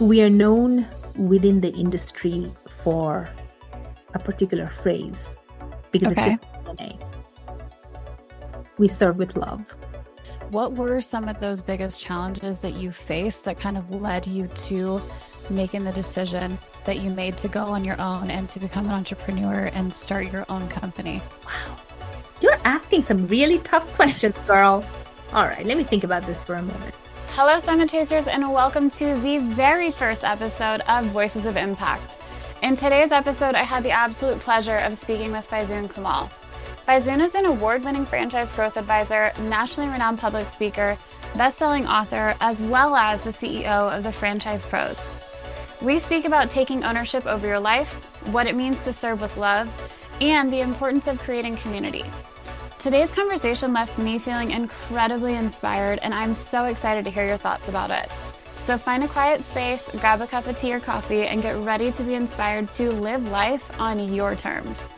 we are known within the industry for a particular phrase because okay. it's DNA. We serve with love. What were some of those biggest challenges that you faced that kind of led you to making the decision that you made to go on your own and to become an entrepreneur and start your own company? Wow. You're asking some really tough questions, girl. All right, let me think about this for a moment. Hello, Summit Chasers, and welcome to the very first episode of Voices of Impact. In today's episode, I had the absolute pleasure of speaking with Faizun Kamal. Faizun is an award winning franchise growth advisor, nationally renowned public speaker, best selling author, as well as the CEO of the Franchise Pros. We speak about taking ownership over your life, what it means to serve with love, and the importance of creating community. Today's conversation left me feeling incredibly inspired, and I'm so excited to hear your thoughts about it. So find a quiet space, grab a cup of tea or coffee, and get ready to be inspired to live life on your terms.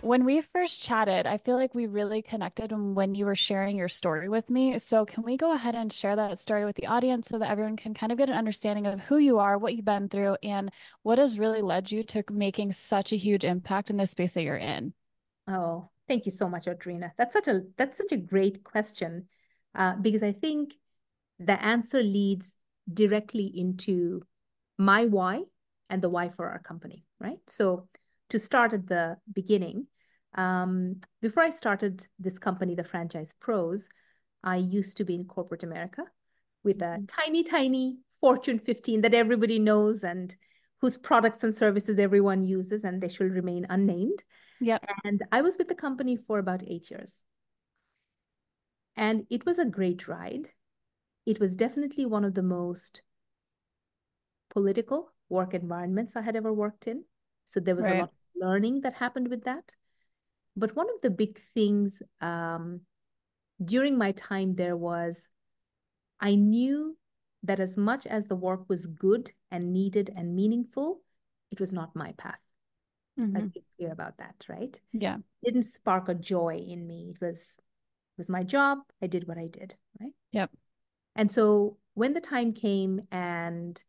When we first chatted, I feel like we really connected when you were sharing your story with me. So, can we go ahead and share that story with the audience so that everyone can kind of get an understanding of who you are, what you've been through, and what has really led you to making such a huge impact in the space that you're in? Oh, Thank you so much, Audrina. That's such a that's such a great question uh, because I think the answer leads directly into my why and the why for our company, right? So to start at the beginning, um, before I started this company, the Franchise Pros, I used to be in corporate America with a mm-hmm. tiny, tiny Fortune 15 that everybody knows and whose products and services everyone uses, and they should remain unnamed. Yeah. And I was with the company for about eight years. And it was a great ride. It was definitely one of the most political work environments I had ever worked in. So there was right. a lot of learning that happened with that. But one of the big things um, during my time there was I knew that as much as the work was good and needed and meaningful, it was not my path. Mm-hmm. Let's be clear about that, right? Yeah. It didn't spark a joy in me. It was it was my job. I did what I did, right? Yep. And so when the time came and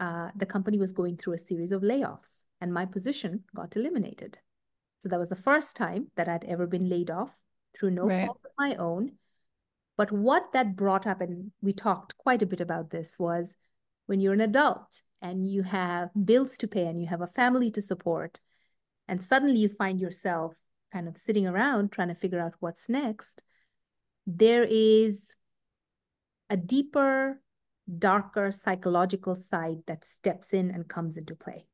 uh, the company was going through a series of layoffs and my position got eliminated. So that was the first time that I'd ever been laid off through no right. fault of my own. But what that brought up, and we talked quite a bit about this, was when you're an adult and you have bills to pay and you have a family to support and suddenly you find yourself kind of sitting around trying to figure out what's next there is a deeper darker psychological side that steps in and comes into play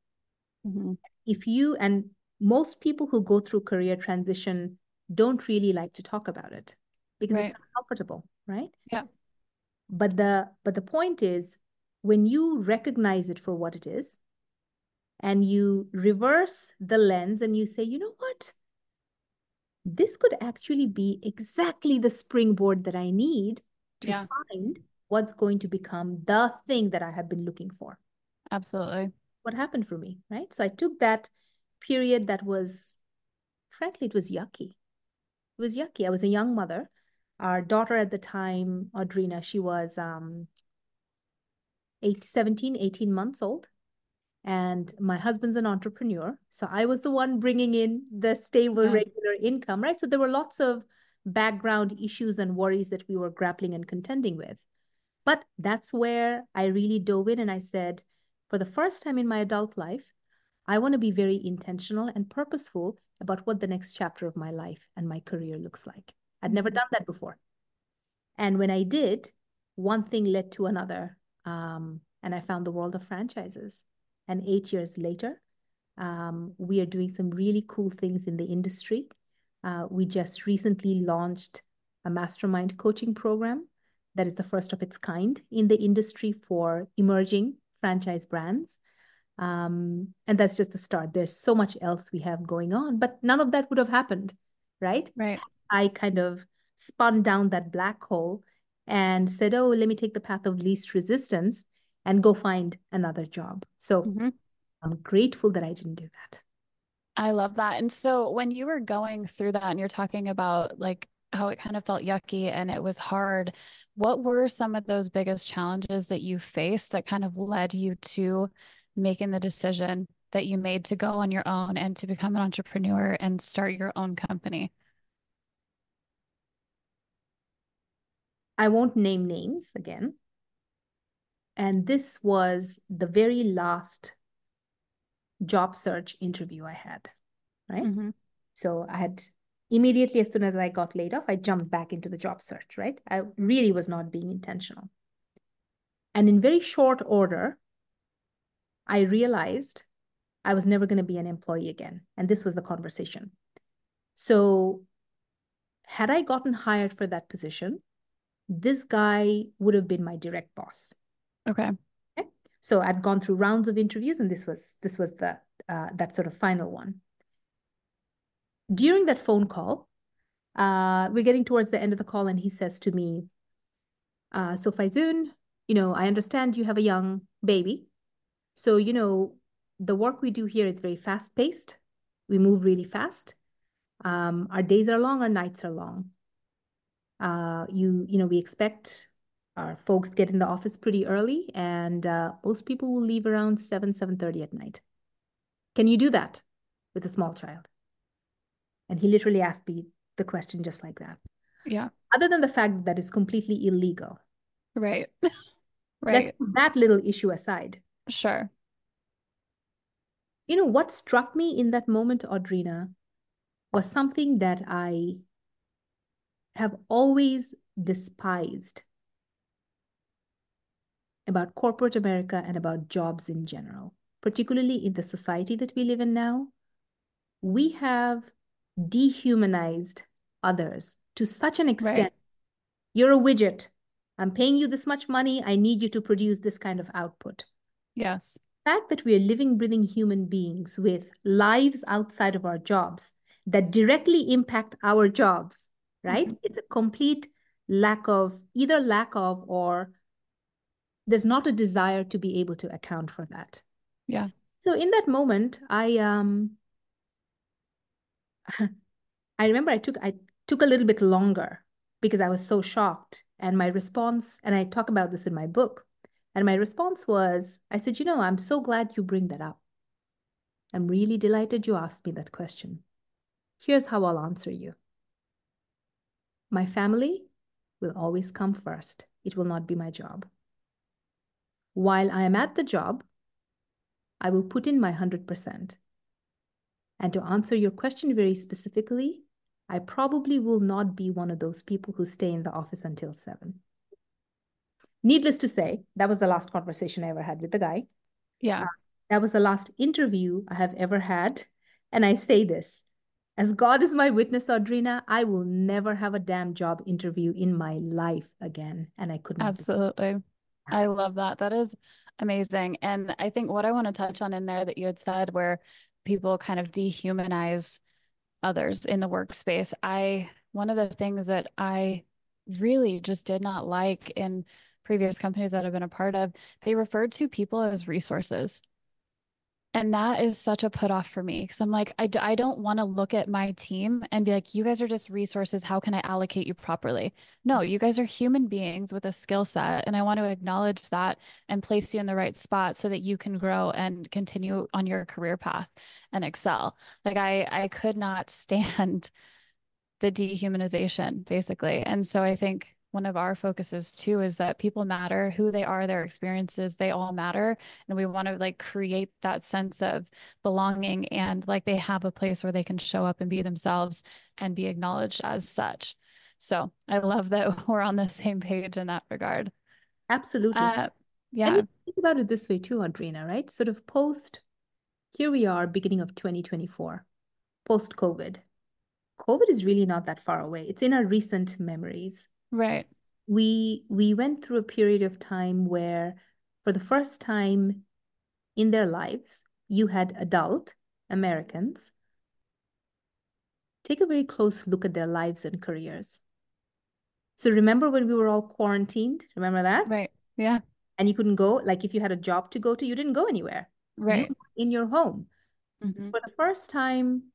mm-hmm. if you and most people who go through career transition don't really like to talk about it because right. it's uncomfortable right yeah but the but the point is when you recognize it for what it is and you reverse the lens and you say, you know what? This could actually be exactly the springboard that I need to yeah. find what's going to become the thing that I have been looking for. Absolutely. What happened for me, right? So I took that period that was, frankly, it was yucky. It was yucky. I was a young mother. Our daughter at the time, Audrina, she was um, eight, 17, 18 months old. And my husband's an entrepreneur. So I was the one bringing in the stable, yeah. regular income, right? So there were lots of background issues and worries that we were grappling and contending with. But that's where I really dove in and I said, for the first time in my adult life, I want to be very intentional and purposeful about what the next chapter of my life and my career looks like. I'd never done that before. And when I did, one thing led to another. Um, and I found the world of franchises. And eight years later, um, we are doing some really cool things in the industry. Uh, we just recently launched a mastermind coaching program that is the first of its kind in the industry for emerging franchise brands. Um, and that's just the start. There's so much else we have going on, but none of that would have happened, right? Right. I kind of spun down that black hole and said, oh, let me take the path of least resistance and go find another job. So mm-hmm. I'm grateful that I didn't do that. I love that. And so when you were going through that and you're talking about like how it kind of felt yucky and it was hard. What were some of those biggest challenges that you faced that kind of led you to making the decision that you made to go on your own and to become an entrepreneur and start your own company? I won't name names again. And this was the very last job search interview I had, right? Mm-hmm. So I had immediately, as soon as I got laid off, I jumped back into the job search, right? I really was not being intentional. And in very short order, I realized I was never going to be an employee again. And this was the conversation. So, had I gotten hired for that position, this guy would have been my direct boss. Okay. okay? So I'd gone through rounds of interviews, and this was this was the uh, that sort of final one. During that phone call, uh, we're getting towards the end of the call, and he says to me, uh, "So Faizun, you know, I understand you have a young baby, so you know, the work we do here is very fast paced. We move really fast. Um, our days are long, our nights are long. Uh, you you know, we expect our folks get in the office pretty early, and uh, most people will leave around seven seven thirty at night. Can you do that with a small child?" And he literally asked me the question just like that. Yeah. Other than the fact that it's completely illegal. Right. right. Let's that little issue aside. Sure. You know, what struck me in that moment, Audrina, was something that I have always despised about corporate America and about jobs in general, particularly in the society that we live in now. We have dehumanized others to such an extent. Right. You're a widget. I'm paying you this much money. I need you to produce this kind of output. Yes. The fact that we are living, breathing human beings with lives outside of our jobs that directly impact our jobs, right? Mm-hmm. It's a complete lack of either lack of or there's not a desire to be able to account for that. Yeah. So in that moment, I um I remember I took I took a little bit longer because I was so shocked. And my response, and I talk about this in my book, and my response was, I said, you know, I'm so glad you bring that up. I'm really delighted you asked me that question. Here's how I'll answer you. My family will always come first. It will not be my job. While I am at the job, I will put in my 100%. And to answer your question very specifically, I probably will not be one of those people who stay in the office until seven. Needless to say, that was the last conversation I ever had with the guy. Yeah. Uh, that was the last interview I have ever had. And I say this as God is my witness, Audrina, I will never have a damn job interview in my life again. And I couldn't. Absolutely. I love that. That is amazing. And I think what I want to touch on in there that you had said, where people kind of dehumanize others in the workspace. I one of the things that I really just did not like in previous companies that I've been a part of, they referred to people as resources. And that is such a put off for me because I'm like, I d- I don't want to look at my team and be like, you guys are just resources. How can I allocate you properly? No, you guys are human beings with a skill set. And I want to acknowledge that and place you in the right spot so that you can grow and continue on your career path and excel. Like, I, I could not stand the dehumanization, basically. And so I think one of our focuses too is that people matter who they are their experiences they all matter. And we want to like create that sense of belonging and like they have a place where they can show up and be themselves and be acknowledged as such. So i love that we're on the same page in that regard. Absolutely. Uh, yeah. and think about it this way too audrina right? Sort of post here we are beginning of 2024 post covid covid is really not that far away. It's in our recent memories Right. We we went through a period of time where for the first time in their lives, you had adult Americans take a very close look at their lives and careers. So remember when we were all quarantined? Remember that? Right. Yeah. And you couldn't go, like if you had a job to go to, you didn't go anywhere. Right. In your home. Mm-hmm. For the first time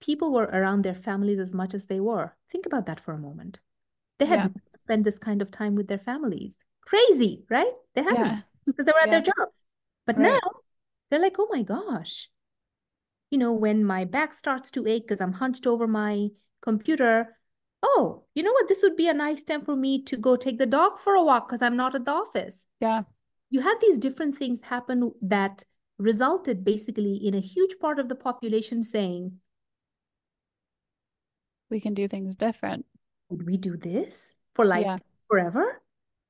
people were around their families as much as they were. Think about that for a moment. They had Yeah. spent this kind of time with their families. Crazy, right? They hadn't Yeah. because they were at Yeah. their jobs. But Right. now they're like, oh my gosh. You know, when my back starts to ache because I'm hunched over my computer, oh, you know what? This would be a nice time for me to go take the dog for a walk because I'm not at the office. Yeah. You had these different things happen that resulted basically in a huge part of the population saying, We can do things different. would we do this for like Yeah. forever?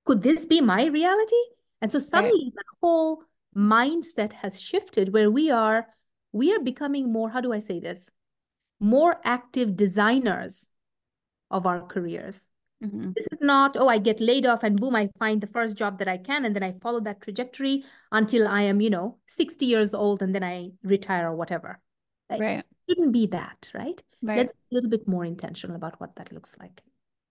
Could this be my reality? And so suddenly that whole mindset has shifted where we are, we are becoming more, how do I say this? More active designers of our careers. Mhm. This is not, oh, I get laid off and boom, I find the first job that I can, and then I follow that trajectory until I am, you know, 60 years old and then I retire or whatever. Like, Right. Shouldn't be that, right? Right. Let's be a little bit more intentional about what that looks like.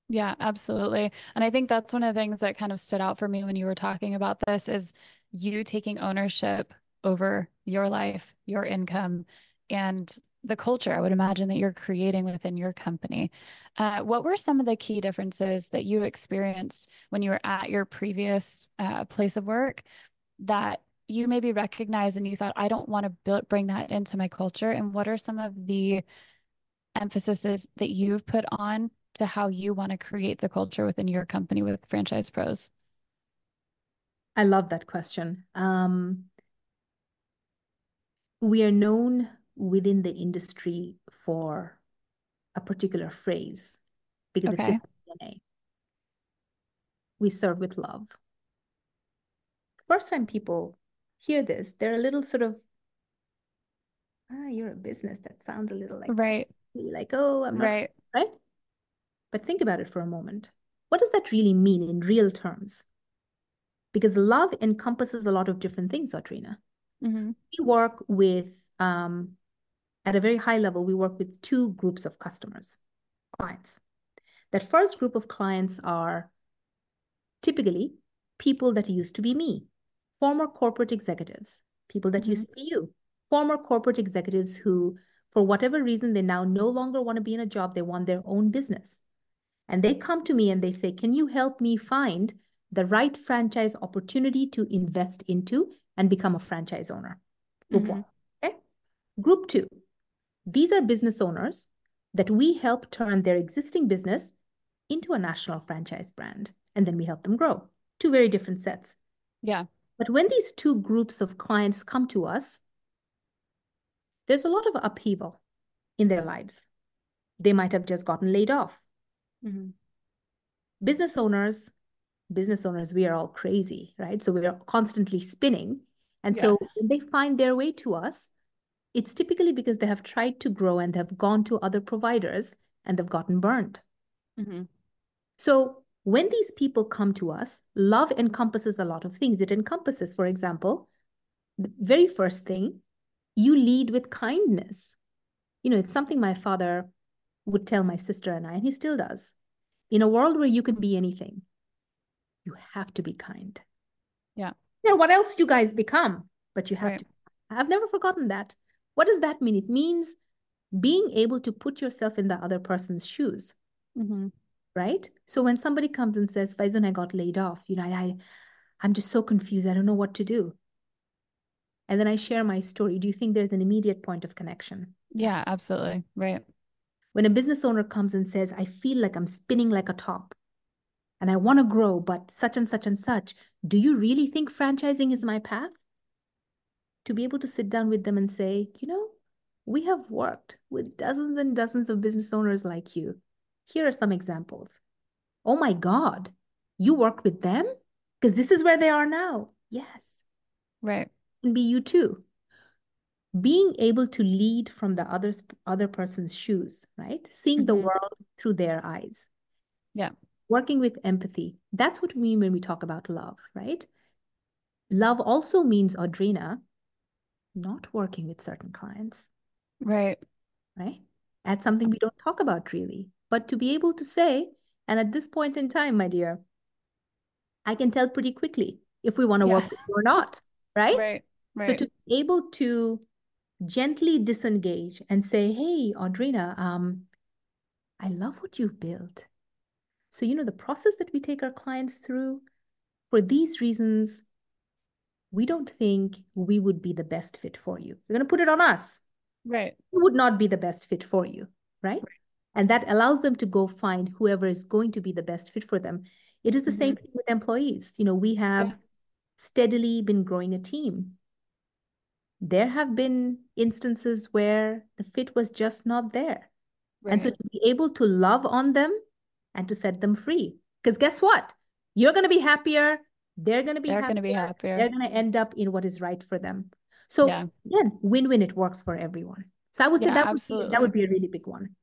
Yeah, absolutely. And I think that's one of the things that kind of stood out for me when you were talking about this is you taking ownership over your life, your income, and the culture I would imagine that you're creating within your company. Uh, what were some of the key differences that you experienced when you were at your previous uh, place of work that you maybe recognized and you thought, I don't want to build, bring that into my culture? And what are some of the emphases that you've put on to how you want to create the culture within your company with Franchise Pros? I love that question. Um, we are known within the industry for a particular phrase because it's in DNA. We serve with love. First time people hear this, they're a little sort of, ah, you're a business. That sounds a little like, Right, like, oh, I'm not, right. right? But think about it for a moment. What does that really mean in real terms? Because love encompasses a lot of different things, Audrina. hmm we work with um, at a very high level we work with two groups of customers clients that first group of clients are typically people that used to be me former corporate executives people that Mhm. used to be you former corporate executives who for whatever reason they now no longer want to be in a job they want their own business and they come to me and they say can you help me find the right franchise opportunity to invest into and become a franchise owner Group Mhm. one. Okay. Group two. These are business owners that we help turn their existing business into a national franchise brand. And then we help them grow. Two very different sets. Yeah. But when these two groups of clients come to us, there's a lot of upheaval in their lives. They might have just gotten laid off. Mhm. Business owners, business owners, we are all crazy, right? So we are constantly spinning. And Yeah. so when they find their way to us, it's typically because they have tried to grow and have gone to other providers and they've gotten burned. Mhm. So when these people come to us, love encompasses a lot of things. It encompasses, for example, the very first thing, you lead with kindness. You know, it's something my father would tell my sister and I, and he still does. In a world where you can be anything, you have to be kind. Yeah. You know, what else you guys become, but you have Right. to. I've never forgotten that. What does that mean? It means being able to put yourself in the other person's shoes, Mhm. Right? So when somebody comes and says, Faizun, I got laid off, you know, I, I'm just so confused. I don't know what to do. And then I share my story. Do you think there's an immediate point of connection? Yeah, absolutely. Right. When a business owner comes and says, I feel like I'm spinning like a top and I want to grow, but such and such and such, do you really think franchising is my path? To be able to sit down with them and say, you know, we have worked with dozens and dozens of business owners like you. Here are some examples. Oh my God, you worked with them? Because this is where they are now. Yes. Right. Can be you too. Being able to lead from the other's other person's shoes, right? Seeing the Mhm. world through their eyes. Yeah. Working with empathy. That's what we mean when we talk about love, right? Love also means, Audrina, not working with certain clients, Right. right? That's something we don't talk about really. But to be able to say, and at this point in time, my dear, I can tell pretty quickly if we want to Yeah. work with you or not, right? Right. So to be able to gently disengage and say, hey, Audrina, um, I love what you've built. So, you know, the process that we take our clients through, for these reasons, we don't think we would be the best fit for you. We're going to put it on us. Right. We would not be the best fit for you. Right? right. And that allows them to go find whoever is going to be the best fit for them. It is the mm-hmm. same thing with employees. You know, we have yeah. steadily been growing a team. There have been instances where the fit was just not there. Right. And so to be able to love on them and to set them free. Because guess what? You're going to be happier. They're going to be They're going to be happier. They're going to end up in what is right for them. So yeah. again, win-win, it works for everyone. So I would say yeah, that, would be, that would be a really big one.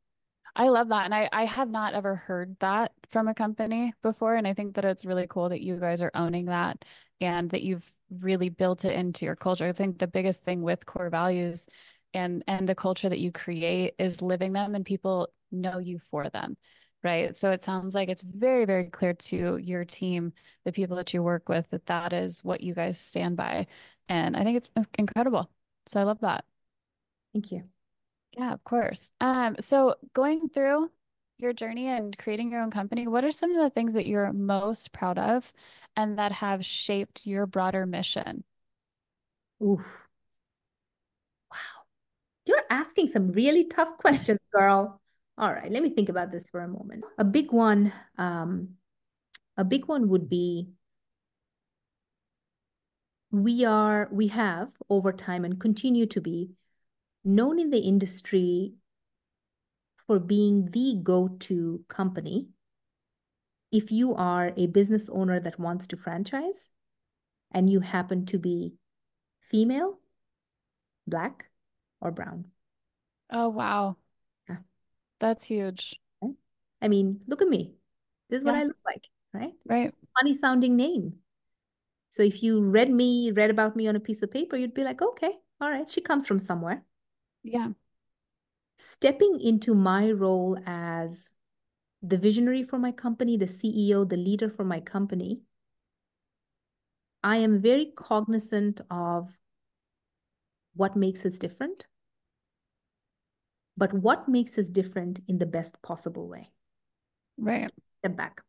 I love that. And I, I have not ever heard that from a company before. And I think that it's really cool that you guys are owning that and that you've really built it into your culture. I think the biggest thing with core values and and the culture that you create is living them and people know you for them right so it sounds like it's very very clear to your team the people that you work with that that is what you guys stand by and i think it's uh, incredible so i love that thank you yeah of course um so going through your journey and creating your own company what are some of the things that you're most proud of and that have shaped your broader mission Oof. Wow. You're asking some really tough questions, girl. All right, let me think about this for a moment. A big one, um, a big one would be we are, we have over time and continue to be known in the industry for being the go-to company if you are a business owner that wants to franchise and you happen to be female, black, or brown. Oh, wow. Yeah. That's huge. I mean, look at me. This is yeah. what I look like, right? Right. Funny sounding name. So if you read me, read about me on a piece of paper, you'd be like, okay, all right, she comes from somewhere. Yeah. Stepping into my role as the visionary for my company, the CEO, the leader for my company, I am very cognizant of what makes us different but what makes us different in the best possible way? Right. Step back.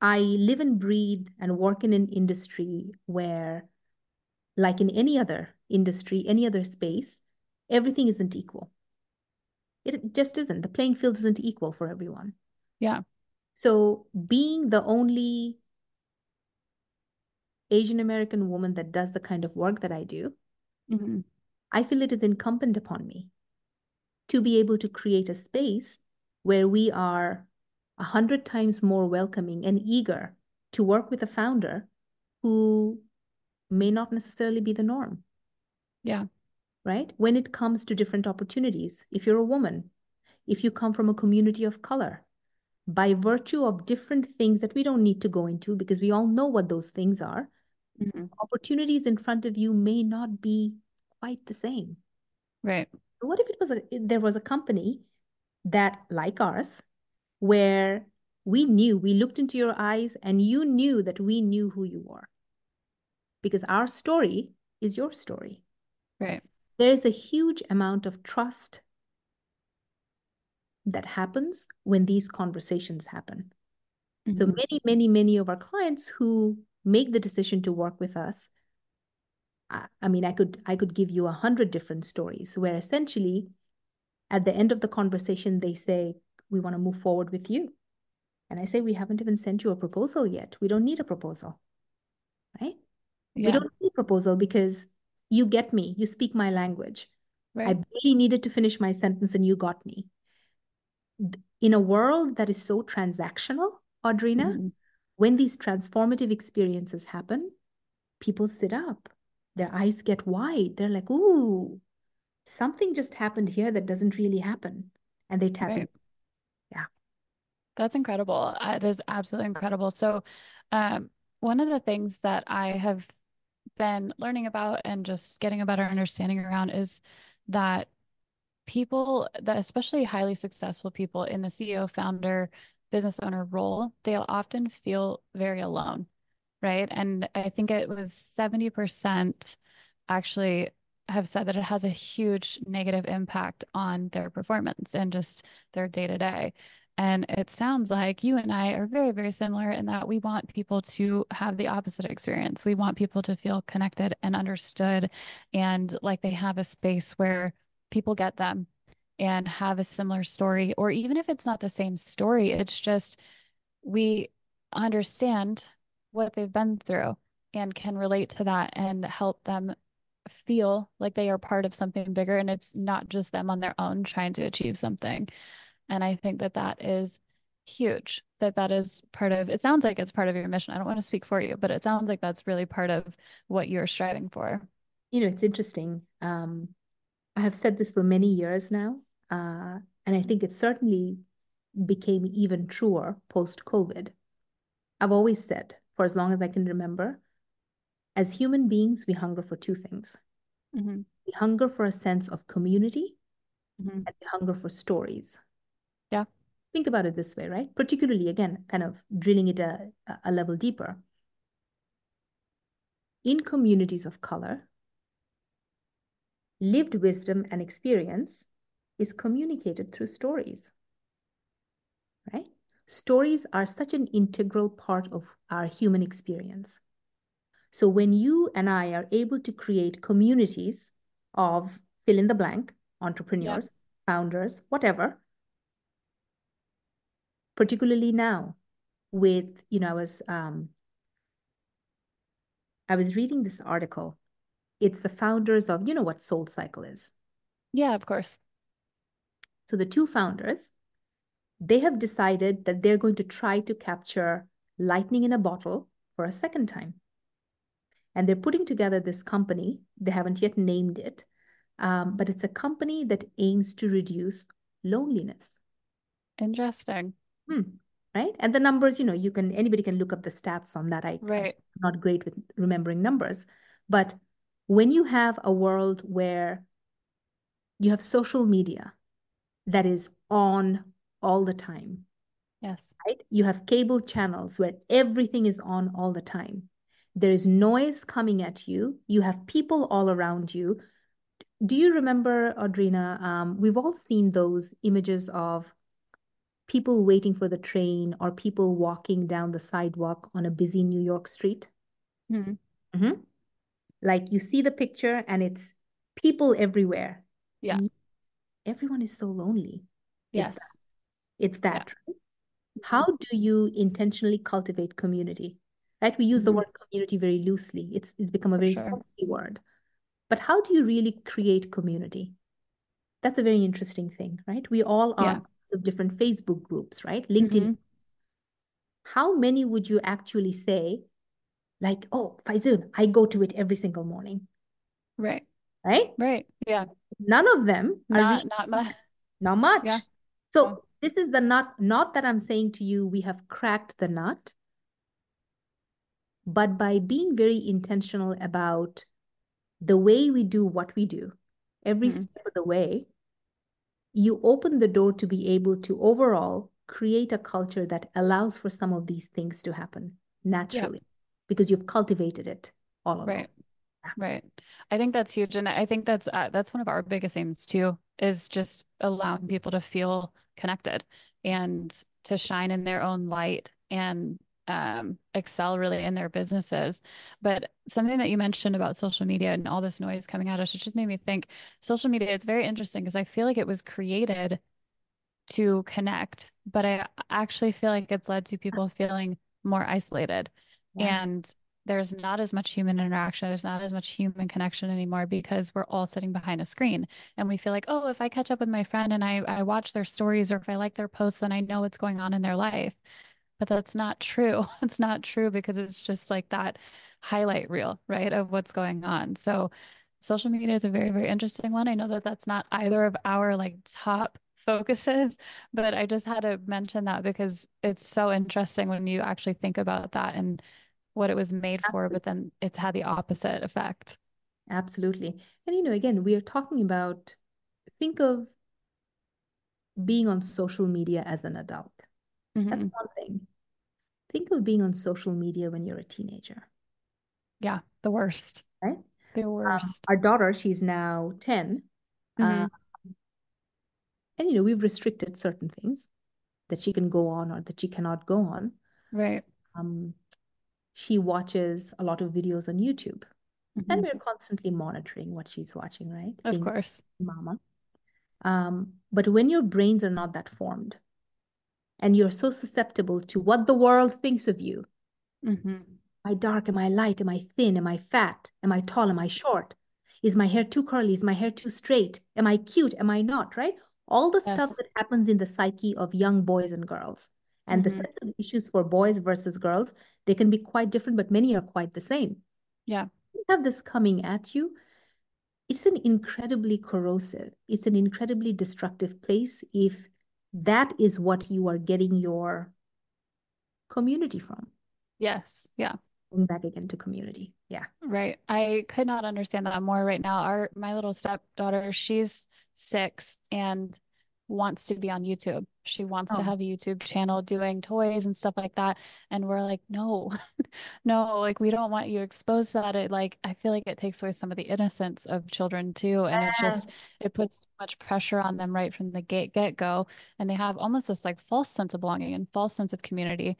I live and breathe and work in an industry where, like in any other industry, any other space, everything isn't equal. It just isn't. The playing field isn't equal for everyone. Yeah. So being the only Asian American woman that does the kind of work that I do, mm-hmm. I feel it is incumbent upon me to be able to create a space where we are a hundred times more welcoming and eager to work with a founder who may not necessarily be the norm. Yeah. Right? When it comes to different opportunities, if you're a woman, if you come from a community of color, by virtue of different things that we don't need to go into because we all know what those things are, mm-hmm. opportunities in front of you may not be quite the same. Right what if it was a there was a company that like ours where we knew we looked into your eyes and you knew that we knew who you were because our story is your story right there is a huge amount of trust that happens when these conversations happen mm-hmm. so many many many of our clients who make the decision to work with us I mean, I could I could give you a hundred different stories where essentially, at the end of the conversation, they say, "We want to move forward with you," and I say, "We haven't even sent you a proposal yet. We don't need a proposal, right? Yeah. We don't need a proposal because you get me. You speak my language. Right. I really needed to finish my sentence, and you got me." In a world that is so transactional, Audrina, mm-hmm. when these transformative experiences happen, people sit up their eyes get wide. They're like, ooh, something just happened here that doesn't really happen. And they tap right. in. Yeah. That's incredible. It is absolutely incredible. So, um, one of the things that I have been learning about and just getting a better understanding around is that people that especially highly successful people in the CEO founder business owner role, they'll often feel very alone right? And I think it was 70% actually have said that it has a huge negative impact on their performance and just their day to day. And it sounds like you and I are very, very similar in that we want people to have the opposite experience. We want people to feel connected and understood and like they have a space where people get them and have a similar story. Or even if it's not the same story, it's just we understand what they've been through and can relate to that and help them feel like they are part of something bigger and it's not just them on their own trying to achieve something and i think that that is huge that that is part of it sounds like it's part of your mission i don't want to speak for you but it sounds like that's really part of what you're striving for you know it's interesting um, i have said this for many years now uh, and i think it certainly became even truer post covid i've always said for as long as i can remember as human beings, we hunger for two things. Mm-hmm. We hunger for a sense of community mm-hmm. and we hunger for stories. Yeah. Think about it this way, right? Particularly, again, kind of drilling it a, a level deeper. In communities of color, lived wisdom and experience is communicated through stories, right? Stories are such an integral part of our human experience. So when you and I are able to create communities of fill in the blank, entrepreneurs, founders, whatever, particularly now with, you know, I was um, I was reading this article. It's the founders of, you know what Soul Cycle is. Yeah, of course. So the two founders, they have decided that they're going to try to capture lightning in a bottle for a second time and they're putting together this company. They haven't yet named it, um, but it's a company that aims to reduce loneliness. Interesting. Hmm. Right. And the numbers, you know, you can, anybody can look up the stats on that. I, right. I'm not great with remembering numbers. But when you have a world where you have social media that is on all the time. Yes. Right? You have cable channels where everything is on all the time. There is noise coming at you. You have people all around you. Do you remember, Audrina? Um, we've all seen those images of people waiting for the train or people walking down the sidewalk on a busy New York street. Mm-hmm. Mm-hmm. Like you see the picture and it's people everywhere. Yeah. Everyone is so lonely. Yes. It's that. It's that. Yeah. How do you intentionally cultivate community? right? We use the mm-hmm. word community very loosely. It's it's become a very sure. sexy word. But how do you really create community? That's a very interesting thing, right? We all are yeah. Of different Facebook groups, right? LinkedIn. Mm-hmm. How many would you actually say, like, oh, Faizun, I go to it every single morning? Right. Right? Right. Yeah. None of them not, really, not much. Not much. Yeah. So yeah. this is the nut, not that I'm saying to you, we have cracked the nut, but by being very intentional about the way we do what we do, every mm-hmm. step of the way, you open the door to be able to overall create a culture that allows for some of these things to happen naturally yeah. because you've cultivated it all along. Right. Right. I think that's huge. And I think that's, uh, that's one of our biggest aims too, is just allowing people to feel connected and to shine in their own light and um, excel really in their businesses. But something that you mentioned about social media and all this noise coming at us, it just made me think social media, it's very interesting because I feel like it was created to connect, but I actually feel like it's led to people feeling more isolated. Yeah. And there's not as much human interaction. There's not as much human connection anymore because we're all sitting behind a screen and we feel like, oh, if I catch up with my friend and I, I watch their stories or if I like their posts, then I know what's going on in their life but that's not true. It's not true because it's just like that highlight reel, right, of what's going on. So social media is a very, very interesting one. I know that that's not either of our like top focuses, but I just had to mention that because it's so interesting when you actually think about that and what it was made for, but then it's had the opposite effect. Absolutely. And, you know, again, we are talking about think of being on social media as an adult. Mm-hmm. That's one thing. Think of being on social media when you're a teenager. Yeah, the worst. Right? The Um, worst. our daughter, she's now 10. Mhm. Uh, and, you know, we've restricted certain things that she can go on or that she cannot go on. Right. Um, she watches a lot of videos on YouTube, and Mhm. we're constantly monitoring what she's watching, right? Of Being course. mama. Um, but when your brains are not that formed and you're so susceptible to what the world thinks of you, Mm-hmm. Am I dark? Am I light? Am I thin? Am I fat? Am I tall? Am I short? Is my hair too curly? Is my hair too straight? Am I cute? Am I not? Right? All the stuff that happens in the psyche of young boys and girls. And the Mhm. sets of issues for boys versus girls, they can be quite different, but many are quite the same. Yeah. You have this coming at you. It's an incredibly corrosive, it's an incredibly destructive place if that is what you are getting your community from. Yes. Yeah. Going back again to community. Yeah. Right. I could not understand that more right now. Our my little stepdaughter, she's six and wants to be on YouTube. She wants to Oh. have a YouTube channel doing toys and stuff like that. And we're like, no, no, like we don't want you exposed to that. It like I feel like it takes away some of the innocence of children too. And it's just it puts much pressure on them right from the get get go. And they have almost this like false sense of belonging and false sense of community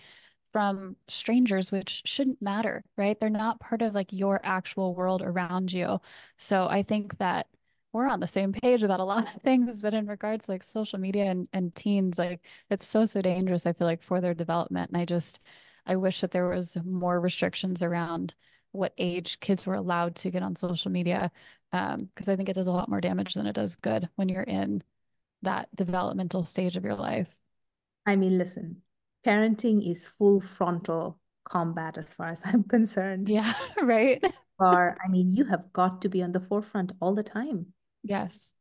from strangers, which shouldn't matter, right? They're not part of like your actual world around you. So I think that we're on the same page about a lot of things, but in regards to like social media and, and teens, like it's so, so dangerous, I feel like, for their development. And I just, I wish that there was more restrictions around what age kids were allowed to get on social media. Um, because I think it does a lot more damage than it does good when you're in that developmental stage of your life. I mean, listen, parenting is full frontal combat as far as I'm concerned. Yeah, right. Or, I mean, you have got to be on the forefront all the time. Yes.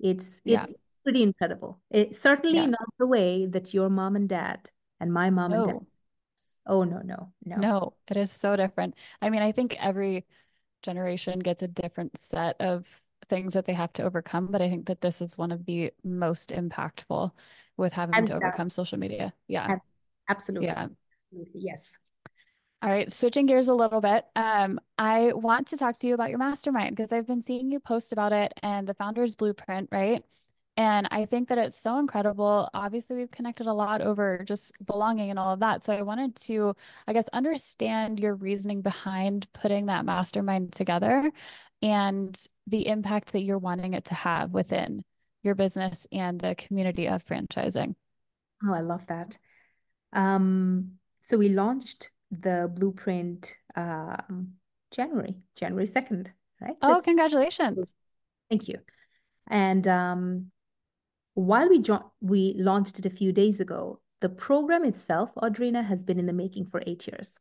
It's Yeah. it's pretty incredible. It's certainly Yeah. not the way that your mom and dad and my mom and dad. Oh no, no, no. no, it is so different. I mean, I think every generation gets a different set of things that they have to overcome, but I think that this is one of the most impactful with having Hands to down. overcome social media. Yeah. Absolutely. Yeah. Absolutely. Yes. All right, switching gears a little bit. Um, I want to talk to you about your mastermind because I've been seeing you post about it and the founder's blueprint, right? And I think that it's so incredible. Obviously, we've connected a lot over just belonging and all of that. So I wanted to, I guess, understand your reasoning behind putting that mastermind together and the impact that you're wanting it to have within your business and the community of franchising. Oh, I love that. Um, so we launched the blueprint um January, January 2nd, right? So Oh, congratulations. Thank you. And um, while we jo- we launched it a few days ago, the program itself, Audrina, has been in the making for eight years.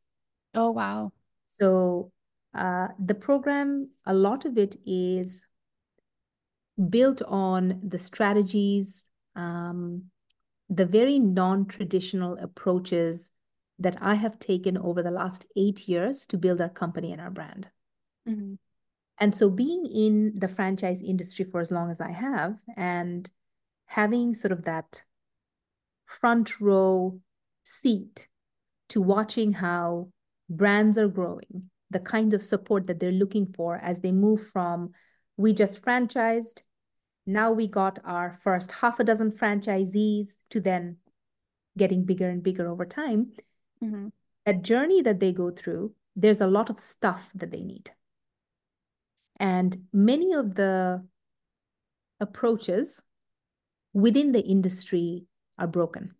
Oh, wow. So uh, the program, a lot of it is built on the strategies, um, the very non-traditional approaches that I have taken over the last eight years to build our company and our brand. Mhm. And so being in the franchise industry for as long as I have and having sort of that front row seat to watching how brands are growing, the kind of support that they're looking for as they move from we just franchised, now we got our first half a dozen franchisees to then getting bigger and bigger over time. Mhm. That journey that they go through, there's a lot of stuff that they need. And many of the approaches within the industry are broken.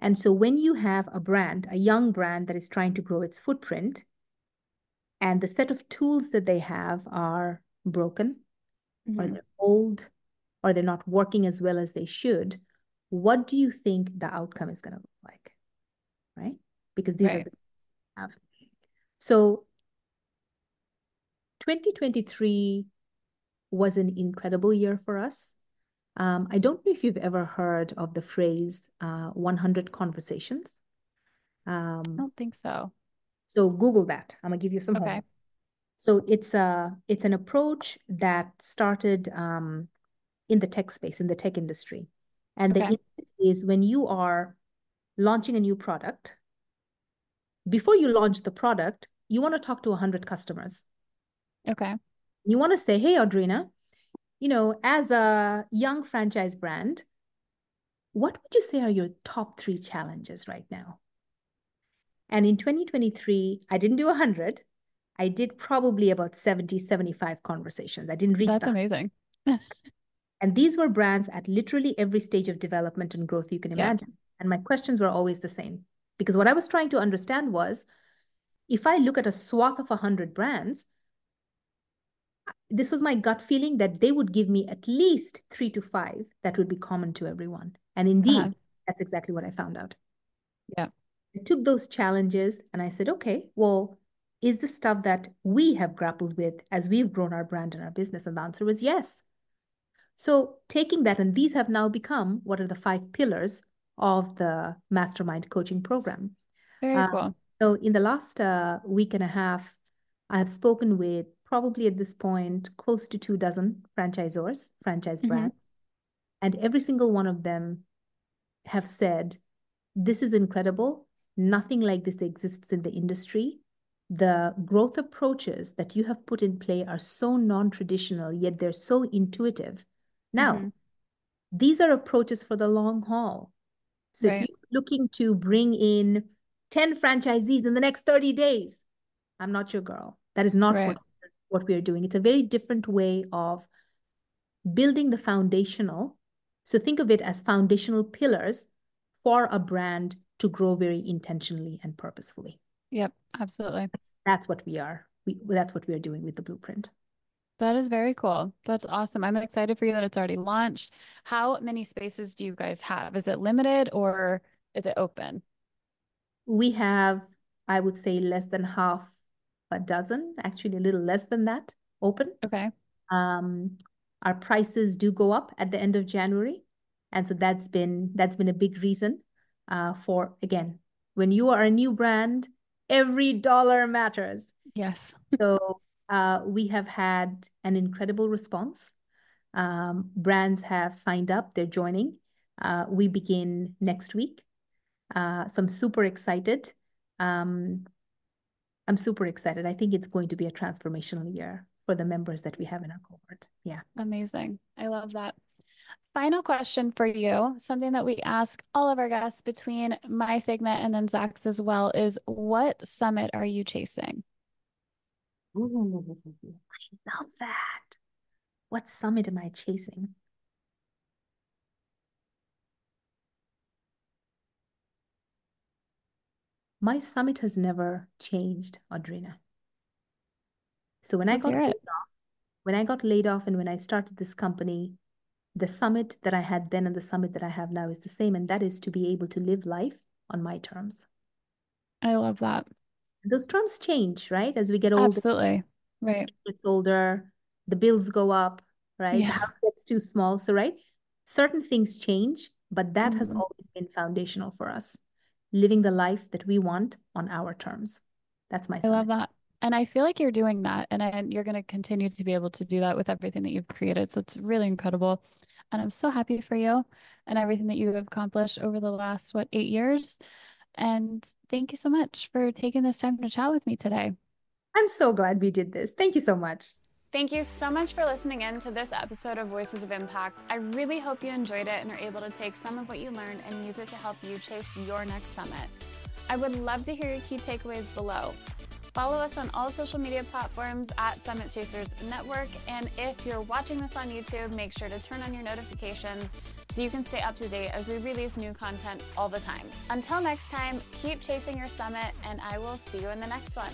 And so when you have a brand, a young brand that is trying to grow its footprint, and the set of tools that they have are broken, or Mhm. they're old, or they're not working as well as they should, what do you think the outcome is going to look like? Right? Because these are the things we have. So 2023 was an incredible year for us. Um, I don't know if you've ever heard of the phrase uh, 100 conversations. I Um, don't think so. so Google that. I'm gonna give you some Okay. homework. So it's a it's an approach that started um, in the tech space, in the tech industry. And the Okay. intent is when you are launching a new product, before you launch the product, you want to talk to 100 customers. Okay. You want to say, hey, Audrina, you know, as a young franchise brand, what would you say are your top three challenges right now? And in 2023, I didn't do 100. I did probably about 70, 75 conversations. I didn't reach That's that. amazing. and these were brands at literally every stage of development and growth you can imagine. And my questions were always the same. Because what I was trying to understand was if I look at a swath of 100 brands, this was my gut feeling that they would give me at least three to five that would be common to everyone. And indeed, uh-huh. that's exactly what I found out. Yeah. I took those challenges and I said, okay, well, is the stuff that we have grappled with as we've grown our brand and our business? And the answer was yes. So taking that, and these have now become what are the five pillars of the mastermind coaching program. Very um, cool. So in the last uh, week and a half, I have spoken with probably at this point close to two dozen franchisors, franchise mm-hmm. brands, and every single one of them have said, "This is incredible. Nothing like this exists in the industry. The growth approaches that you have put in play are so non-traditional, yet they're so intuitive." Now, mm-hmm. these are approaches for the long haul. So right. if you're looking to bring in 10 franchisees in the next 30 days, I'm not your girl. That is not right. what, what we are doing. It's a very different way of building the foundational. So think of it as foundational pillars for a brand to grow very intentionally and purposefully. Yep, absolutely. That's, that's what we are. We, that's what we are doing with the blueprint. That is very cool. That's awesome. I'm excited for you that it's already launched. How many spaces do you guys have? Is it limited or is it open? We have, I would say, less than half a dozen, actually a little less than that, open. Okay. Um, our prices do go up at the end of January, and so that's been that's been a big reason uh, for again when you are a new brand, every dollar matters. Yes. so uh, we have had an incredible response. Um, brands have signed up, they're joining. Uh, we begin next week. Uh, so I'm super excited. Um, I'm super excited. I think it's going to be a transformational year for the members that we have in our cohort. Yeah. Amazing. I love that. Final question for you, something that we ask all of our guests between my segment and then Zach's as well is what summit are you chasing? I love that. What summit am I chasing? My summit has never changed, Audrina. So when Let's I got laid off, when I got laid off and when I started this company, the summit that I had then and the summit that I have now is the same, and that is to be able to live life on my terms. I love that those terms change, right? As we get older. Absolutely. Right. It's older, the bills go up, right? Yeah. The house gets too small. So, right, certain things change, but that mm-hmm. has always been foundational for us. Living the life that we want on our terms. That's my. I love that, and I feel like you're doing that, and, and you're going to continue to be able to do that with everything that you've created. So it's really incredible, and I'm so happy for you and everything that you have accomplished over the last what eight years. And thank you so much for taking this time to chat with me today. I'm so glad we did this. Thank you so much. Thank you so much for listening in to this episode of Voices of Impact. I really hope you enjoyed it and are able to take some of what you learned and use it to help you chase your next summit. I would love to hear your key takeaways below. Follow us on all social media platforms at Summit Chasers Network. And if you're watching this on YouTube, make sure to turn on your notifications so you can stay up to date as we release new content all the time. Until next time, keep chasing your summit, and I will see you in the next one.